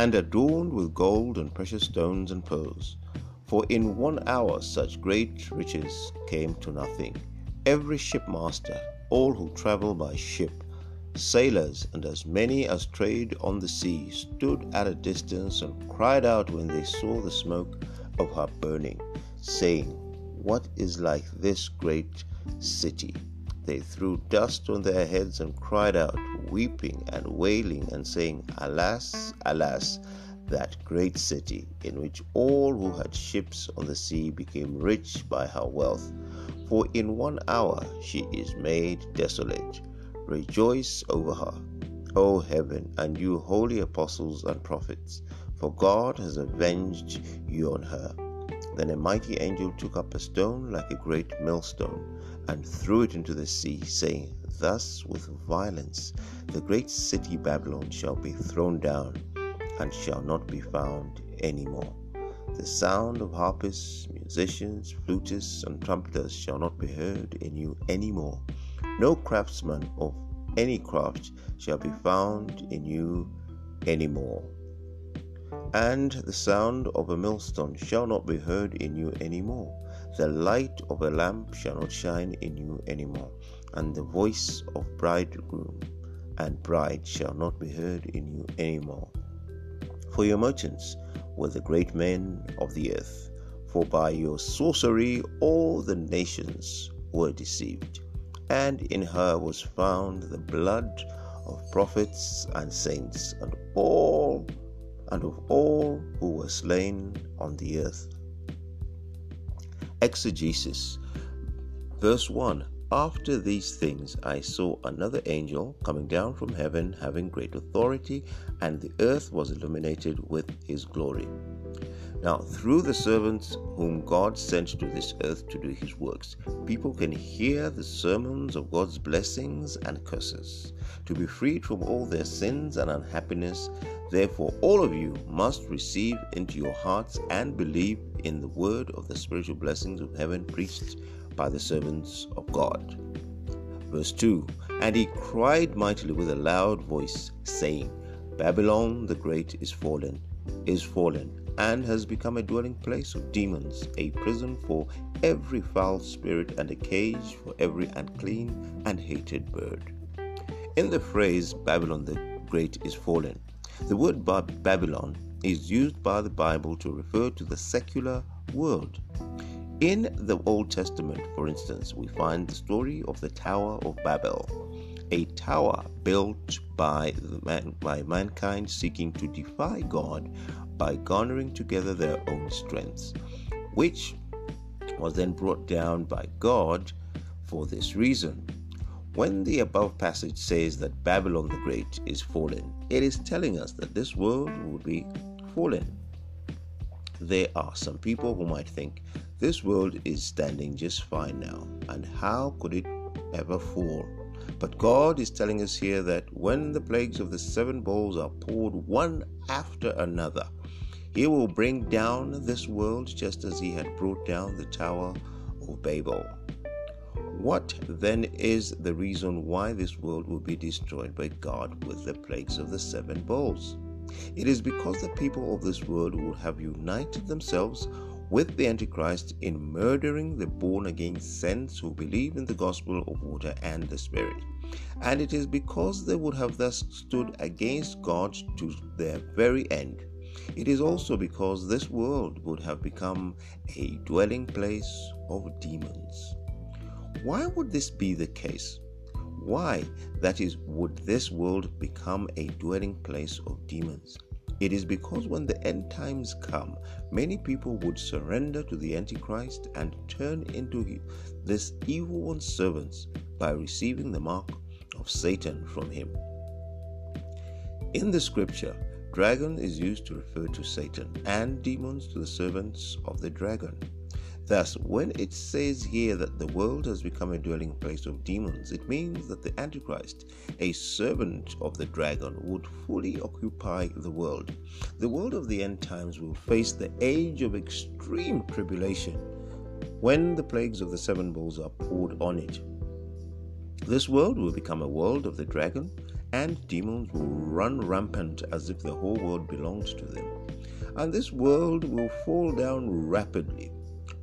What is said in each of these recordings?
and adorned with gold and precious stones and pearls. For in one hour such great riches came to nothing. Every shipmaster, all who travel by ship, sailors, and as many as trade on the sea, stood at a distance and cried out when they saw the smoke of her burning, saying, What is like this great city? They threw dust on their heads and cried out, weeping and wailing, and saying, Alas, alas! that great city, in which all who had ships on the sea became rich by her wealth. For in one hour she is made desolate. Rejoice over her, O heaven, and you holy apostles and prophets, for God has avenged you on her. Then a mighty angel took up a stone like a great millstone and threw it into the sea, saying, Thus with violence the great city Babylon shall be thrown down and shall not be found any more. The sound of harpists, musicians, flutists, and trumpeters shall not be heard in you any more. No craftsman of any craft shall be found in you any more. And the sound of a millstone shall not be heard in you any more. The light of a lamp shall not shine in you any more. And the voice of bridegroom and bride shall not be heard in you any more for your merchants were the great men of the earth, for by your sorcery all the nations were deceived. And in her was found the blood of prophets and saints, and all and of all who were slain on the earth. Exegesis, verse 1 after these things, I saw another angel coming down from heaven, having great authority, and the earth was illuminated with his glory. Now, through the servants whom God sent to this earth to do his works, people can hear the sermons of God's blessings and curses. To be freed from all their sins and unhappiness, therefore, all of you must receive into your hearts and believe in the word of the spiritual blessings of heaven preached by the servants of God. Verse 2 And he cried mightily with a loud voice, saying, Babylon the Great is fallen, is fallen, and has become a dwelling place of demons, a prison for every foul spirit, and a cage for every unclean and hated bird. In the phrase Babylon the Great is fallen, the word Babylon is used by the Bible to refer to the secular world. In the Old Testament, for instance, we find the story of the Tower of Babel, a tower built by, man, by mankind seeking to defy God by garnering together their own strengths, which was then brought down by God for this reason. When the above passage says that Babylon the Great is fallen, it is telling us that this world will be fallen. There are some people who might think this world is standing just fine now, and how could it ever fall? But God is telling us here that when the plagues of the seven bowls are poured one after another, He will bring down this world just as He had brought down the Tower of Babel. What then is the reason why this world will be destroyed by God with the plagues of the seven bowls? It is because the people of this world will have united themselves with the Antichrist in murdering the born again saints who believe in the gospel of water and the Spirit. And it is because they would have thus stood against God to their very end. It is also because this world would have become a dwelling place of demons. Why would this be the case? Why, that is, would this world become a dwelling place of demons? It is because when the end times come, many people would surrender to the Antichrist and turn into this evil one's servants by receiving the mark of Satan from him. In the scripture, dragon is used to refer to Satan and demons to the servants of the dragon. Thus, when it says here that the world has become a dwelling place of demons, it means that the Antichrist, a servant of the dragon, would fully occupy the world. The world of the end times will face the age of extreme tribulation when the plagues of the seven bowls are poured on it. This world will become a world of the dragon, and demons will run rampant as if the whole world belonged to them. And this world will fall down rapidly,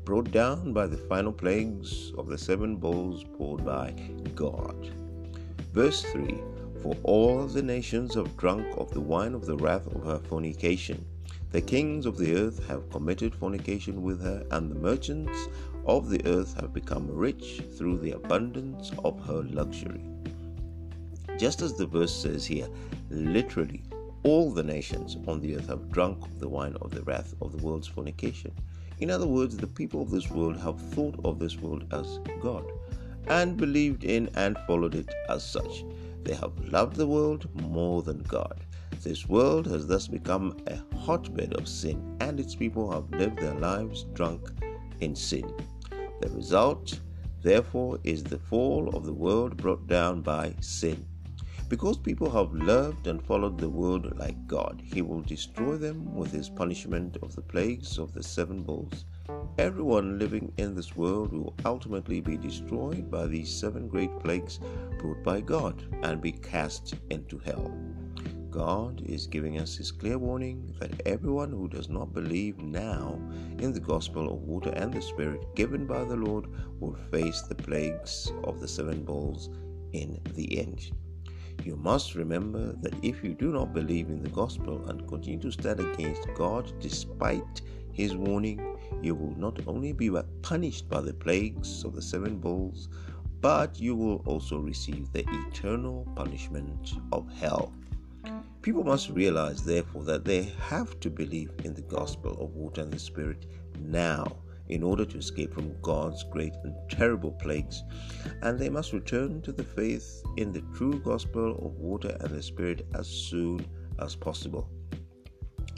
brought down by the final plagues of the seven bowls poured by God. Verse 3 For all the nations have drunk of the wine of the wrath of her fornication. The kings of the earth have committed fornication with her, and the merchants of the earth have become rich through the abundance of her luxury. Just as the verse says here, literally, all the nations on the earth have drunk of the wine of the wrath of the world's fornication. In other words, the people of this world have thought of this world as God and believed in and followed it as such. They have loved the world more than God. This world has thus become a hotbed of sin, and its people have lived their lives drunk in sin. The result, therefore, is the fall of the world brought down by sin. Because people have loved and followed the world like God, He will destroy them with His punishment of the plagues of the seven bowls. Everyone living in this world will ultimately be destroyed by these seven great plagues brought by God and be cast into hell. God is giving us His clear warning that everyone who does not believe now in the gospel of water and the Spirit given by the Lord will face the plagues of the seven bowls in the end. You must remember that if you do not believe in the gospel and continue to stand against God despite his warning, you will not only be punished by the plagues of the seven bowls, but you will also receive the eternal punishment of hell. People must realize, therefore, that they have to believe in the gospel of water and the Spirit now in order to escape from God's great and terrible plagues, and they must return to the faith in the true gospel of water and the Spirit as soon as possible.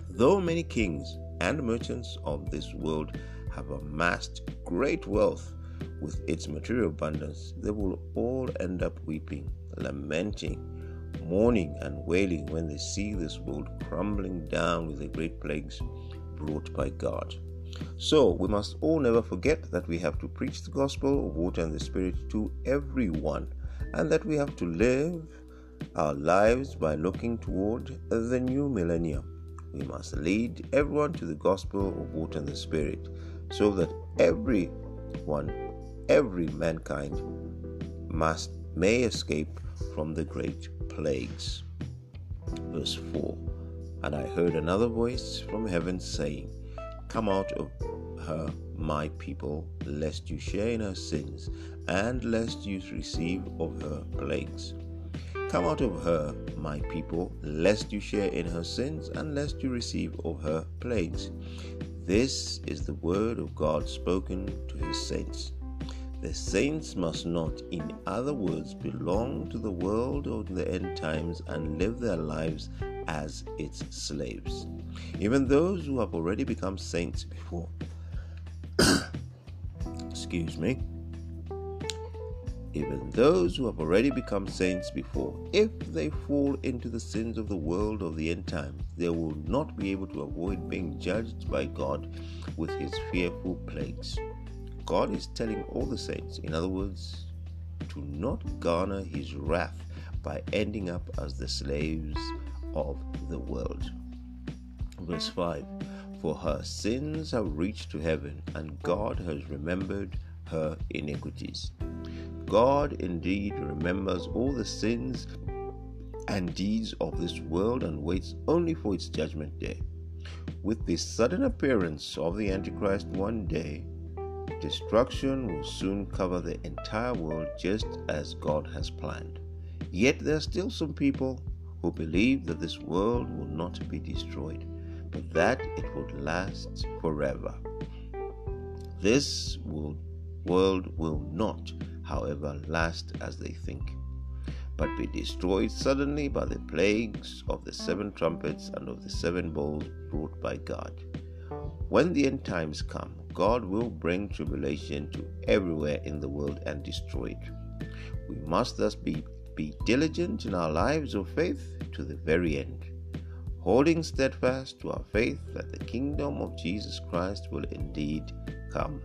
Though many kings and merchants of this world have amassed great wealth with its material abundance, they will all end up weeping, lamenting, mourning, and wailing when they see this world crumbling down with the great plagues brought by God. So we must all never forget that we have to preach the gospel of water and the Spirit to everyone, and that we have to live our lives by looking toward the new millennium. We must lead everyone to the gospel of water and the Spirit, so that everyone, every mankind, must may escape from the great plagues. Verse 4 And I heard another voice from heaven saying, Come out of her, my people, lest you share in her sins, and lest you receive of her plagues. Come out of her, my people, lest you share in her sins, and lest you receive of her plagues. This is the word of God spoken to his saints. The saints must not, in other words, belong to the world of the end times and live their lives as its slaves. Even those who have already become saints before. Excuse me. Even those who have already become saints before, if they fall into the sins of the world of the end time, they will not be able to avoid being judged by God with his fearful plagues. God is telling all the saints, in other words, to not garner his wrath by ending up as the slaves of the world. Verse 5 For her sins have reached to heaven, and God has remembered her iniquities. God indeed remembers all the sins and deeds of this world and waits only for its judgment day. With the sudden appearance of the Antichrist one day, destruction will soon cover the entire world just as God has planned. Yet there are still some people who believe that this world will not be destroyed, but that it would last forever. This will, world will not, however, last as they think, but be destroyed suddenly by the plagues of the seven trumpets and of the seven bowls brought by God. When the end times come, God will bring tribulation to everywhere in the world and destroy it. We must thus be be diligent in our lives of faith to the very end, holding steadfast to our faith that the kingdom of Jesus Christ will indeed come.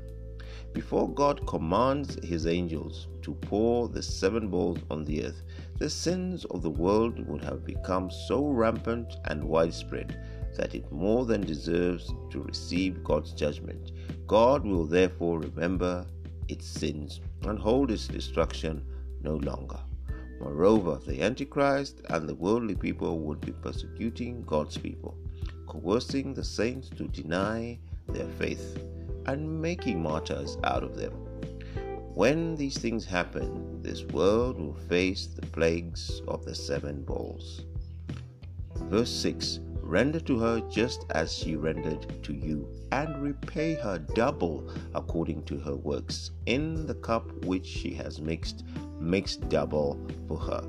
Before God commands his angels to pour the seven bowls on the earth, the sins of the world would have become so rampant and widespread that it more than deserves to receive God's judgment. God will therefore remember its sins and hold its destruction no longer. Moreover, the Antichrist and the worldly people would be persecuting God's people, coercing the saints to deny their faith and making martyrs out of them. When these things happen, this world will face the plagues of the seven bowls. Verse 6 Render to her just as she rendered to you, and repay her double according to her works. In the cup which she has mixed, mix double for her.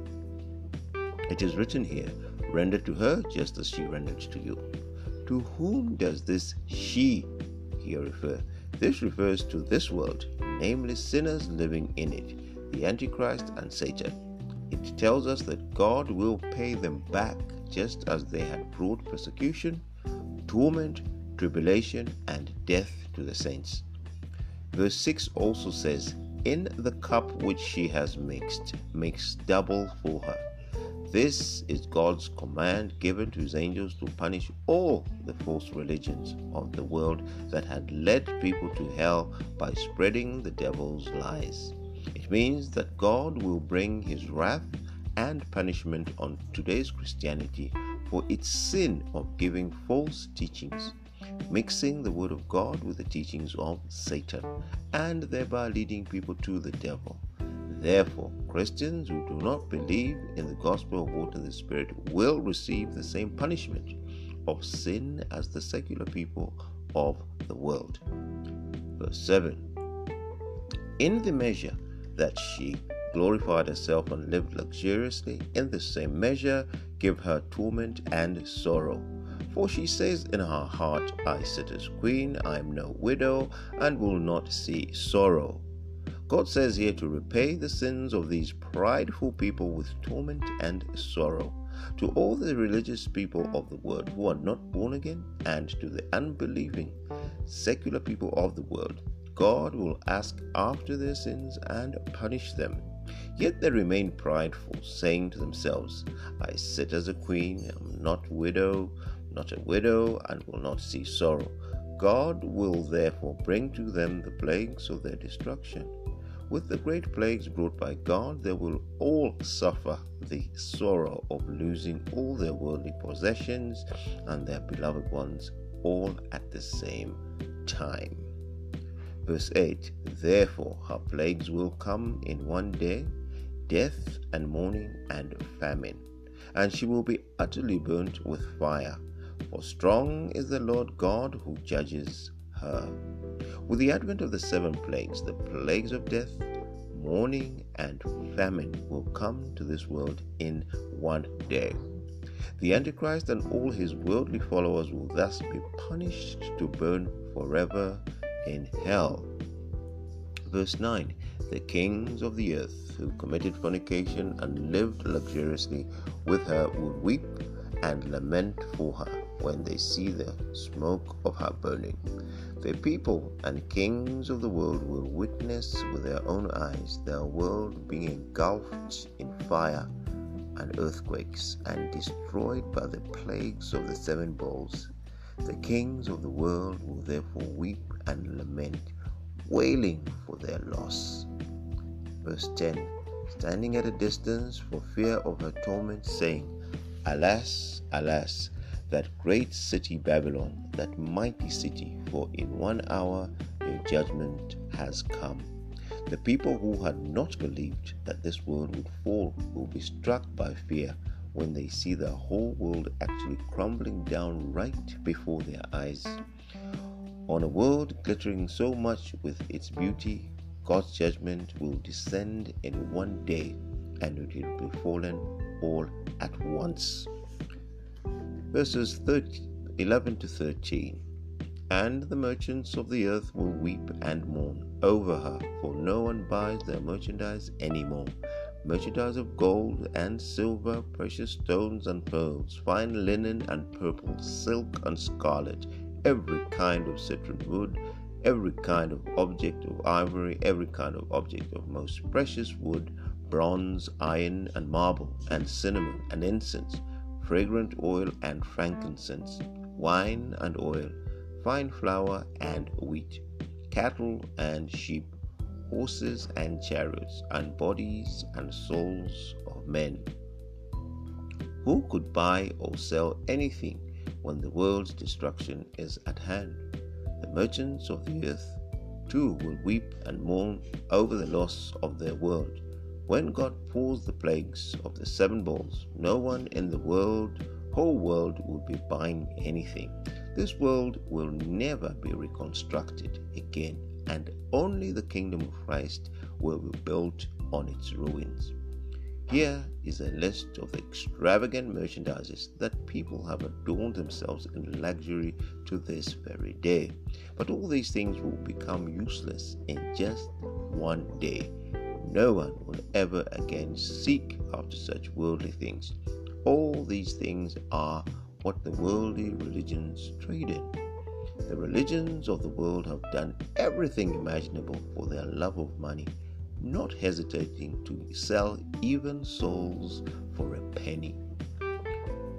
It is written here, Render to her just as she rendered to you. To whom does this she here refer? This refers to this world, namely sinners living in it, the Antichrist and Satan. It tells us that God will pay them back just as they had brought persecution, torment, tribulation, and death to the saints. Verse 6 also says, In the cup which she has mixed, mix double for her. This is God's command given to his angels to punish all the false religions of the world that had led people to hell by spreading the devil's lies. It means that God will bring his wrath and punishment on today's Christianity for its sin of giving false teachings, mixing the Word of God with the teachings of Satan, and thereby leading people to the devil. Therefore, Christians who do not believe in the gospel of water and the Spirit will receive the same punishment of sin as the secular people of the world. Verse 7 In the measure that she glorified herself and lived luxuriously, in the same measure give her torment and sorrow. For she says in her heart, I sit as queen, I am no widow, and will not see sorrow. God says here to repay the sins of these prideful people with torment and sorrow. To all the religious people of the world who are not born again, and to the unbelieving, secular people of the world, God will ask after their sins and punish them. Yet they remain prideful, saying to themselves, I sit as a queen, am not widow, not a widow, and will not see sorrow. God will therefore bring to them the plagues of their destruction. With the great plagues brought by God, they will all suffer the sorrow of losing all their worldly possessions and their beloved ones all at the same time. Verse 8 Therefore her plagues will come in one day death and mourning and famine, and she will be utterly burnt with fire. For strong is the Lord God who judges her. With the advent of the seven plagues, the plagues of death, mourning, and famine will come to this world in one day. The Antichrist and all his worldly followers will thus be punished to burn forever in hell. Verse 9 The kings of the earth who committed fornication and lived luxuriously with her would weep and lament for her when they see the smoke of her burning. The people and kings of the world will witness with their own eyes their world being engulfed in fire and earthquakes and destroyed by the plagues of the seven bowls. The kings of the world will therefore weep and lament, wailing for their loss. Verse 10 Standing at a distance for fear of her torment, saying, Alas, alas, that great city Babylon, that mighty city, for in one hour your judgment has come. The people who had not believed that this world would fall will be struck by fear when they see the whole world actually crumbling down right before their eyes. On a world glittering so much with its beauty, God's judgment will descend in one day and it will be fallen all at once. Verses 13, 11 to 13 And the merchants of the earth will weep and mourn over her, for no one buys their merchandise any more. Merchandise of gold and silver, precious stones and pearls, fine linen and purple, silk and scarlet, every kind of citron wood every kind of object of ivory, every kind of object of most precious wood, bronze, iron, and marble, and cinnamon, and incense, fragrant oil and frankincense, wine and oil, fine flour and wheat, cattle and sheep, horses and chariots, and bodies and souls of men. Who could buy or sell anything when the world's destruction is at hand? The merchants of the earth too will weep and mourn over the loss of their world. When God pours the plagues of the seven bowls, no one in the world, whole world, will be buying anything. This world will never be reconstructed again, and only the kingdom of Christ will be built on its ruins. Here is a list of the extravagant merchandises that people have adorned themselves in luxury to this very day. But all these things will become useless in just one day. No one will ever again seek after such worldly things. All these things are what the worldly religions trade in. The religions of the world have done everything imaginable for their love of money not hesitating to sell even souls for a penny.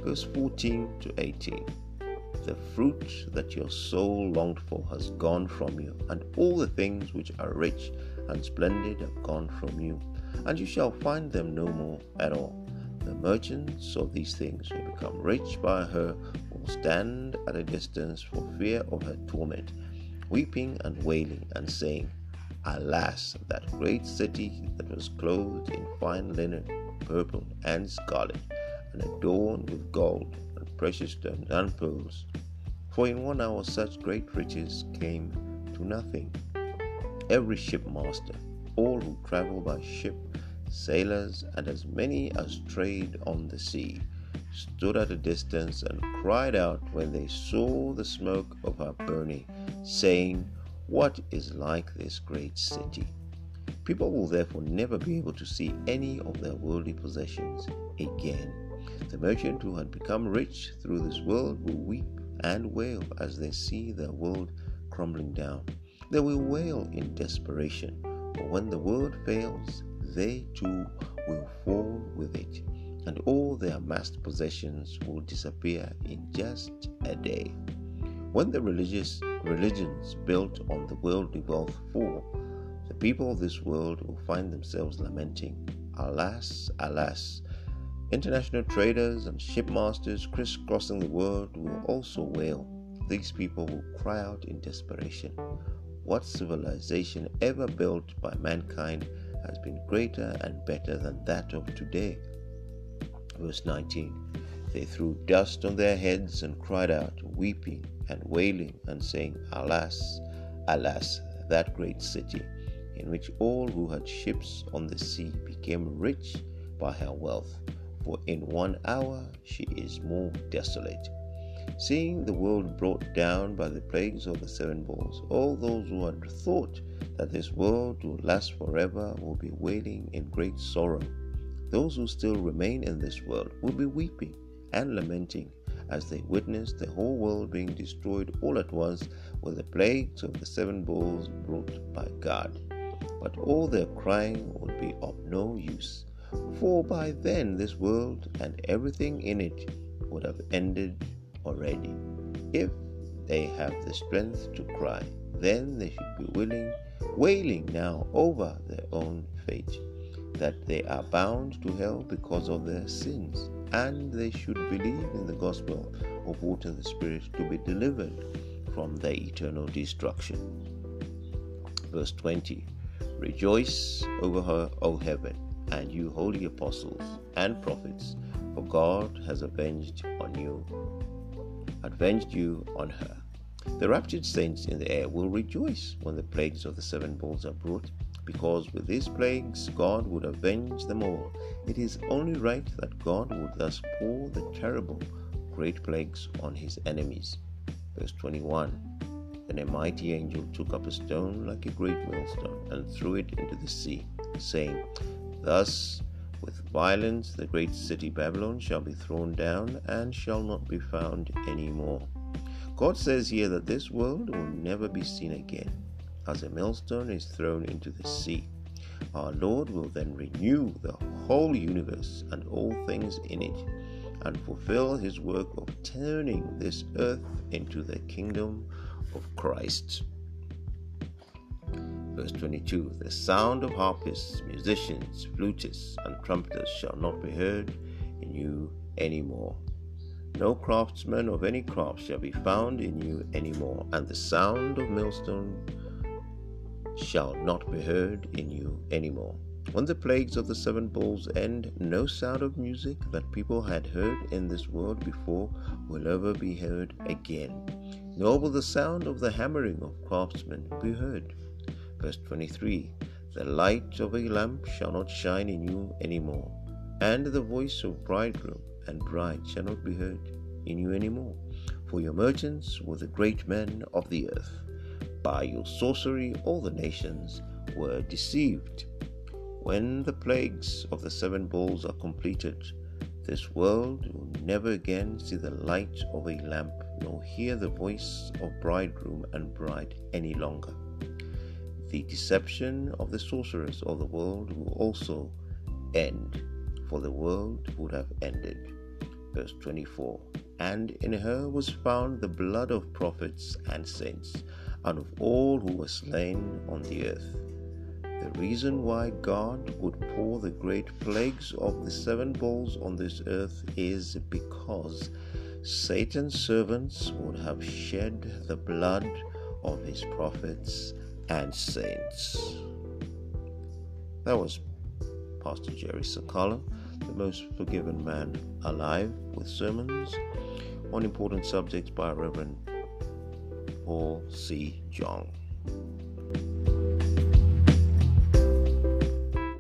Verse 14 to 18 The fruit that your soul longed for has gone from you, and all the things which are rich and splendid have gone from you, and you shall find them no more at all. The merchants of these things who become rich by her will stand at a distance for fear of her torment, weeping and wailing, and saying, Alas, that great city that was clothed in fine linen, purple and scarlet, and adorned with gold and precious stones and pearls. For in one hour such great riches came to nothing. Every shipmaster, all who travel by ship, sailors, and as many as trade on the sea, stood at a distance and cried out when they saw the smoke of her burning, saying, what is like this great city. People will therefore never be able to see any of their worldly possessions again. The merchant who had become rich through this world will weep and wail as they see their world crumbling down. They will wail in desperation, for when the world fails, they too will fall with it, and all their amassed possessions will disappear in just a day. When the religious religions built on the worldly wealth fall, the people of this world will find themselves lamenting, Alas, alas! International traders and shipmasters crisscrossing the world will also wail. These people will cry out in desperation. What civilization ever built by mankind has been greater and better than that of today? Verse 19 They threw dust on their heads and cried out, weeping and wailing and saying, Alas, alas, that great city, in which all who had ships on the sea became rich by her wealth, for in one hour she is more desolate. Seeing the world brought down by the plagues of the seven bowls, all those who had thought that this world would last forever will be wailing in great sorrow. Those who still remain in this world will be weeping and lamenting as they witnessed the whole world being destroyed all at once with the plagues of the seven bowls brought by God. But all their crying would be of no use, for by then this world and everything in it would have ended already. If they have the strength to cry, then they should be willing, wailing now over their own fate, that they are bound to hell because of their sins and they should believe in the gospel of water and the Spirit to be delivered from their eternal destruction. Verse 20 Rejoice over her, O heaven, and you holy apostles and prophets, for God has avenged on you, avenged you on her. The raptured saints in the air will rejoice when the plagues of the seven bowls are brought because with these plagues God would avenge them all. It is only right that God would thus pour the terrible great plagues on his enemies. Verse 21 Then a mighty angel took up a stone like a great millstone and threw it into the sea, saying, Thus with violence the great city Babylon shall be thrown down and shall not be found any more. God says here that this world will never be seen again, as a millstone is thrown into the sea. Our Lord will then renew the whole universe and all things in it, and fulfill his work of turning this earth into the kingdom of Christ. Verse 22 The sound of harpists, musicians, flutists, and trumpeters shall not be heard in you any more. No craftsman of any craft shall be found in you any more, and the sound of millstone shall not be heard in you any more. When the plagues of the seven bowls end, no sound of music that people had heard in this world before will ever be heard again, nor will the sound of the hammering of craftsmen be heard. Verse 23 The light of a lamp shall not shine in you any more, and the voice of bridegroom and bride shall not be heard in you any more. For your merchants were the great men of the earth. By your sorcery, all the nations were deceived. When the plagues of the seven bowls are completed, this world will never again see the light of a lamp, nor hear the voice of bridegroom and bride any longer. The deception of the sorcerers of the world will also end, for the world would have ended. Verse 24 And in her was found the blood of prophets and saints, and of all who were slain on the earth the reason why God would pour the great plagues of the seven bowls on this earth is because Satan's servants would have shed the blood of his prophets and saints. That was Pastor Jerry Sakala, the most forgiven man alive, with sermons on important subjects by Reverend Paul C. Jong.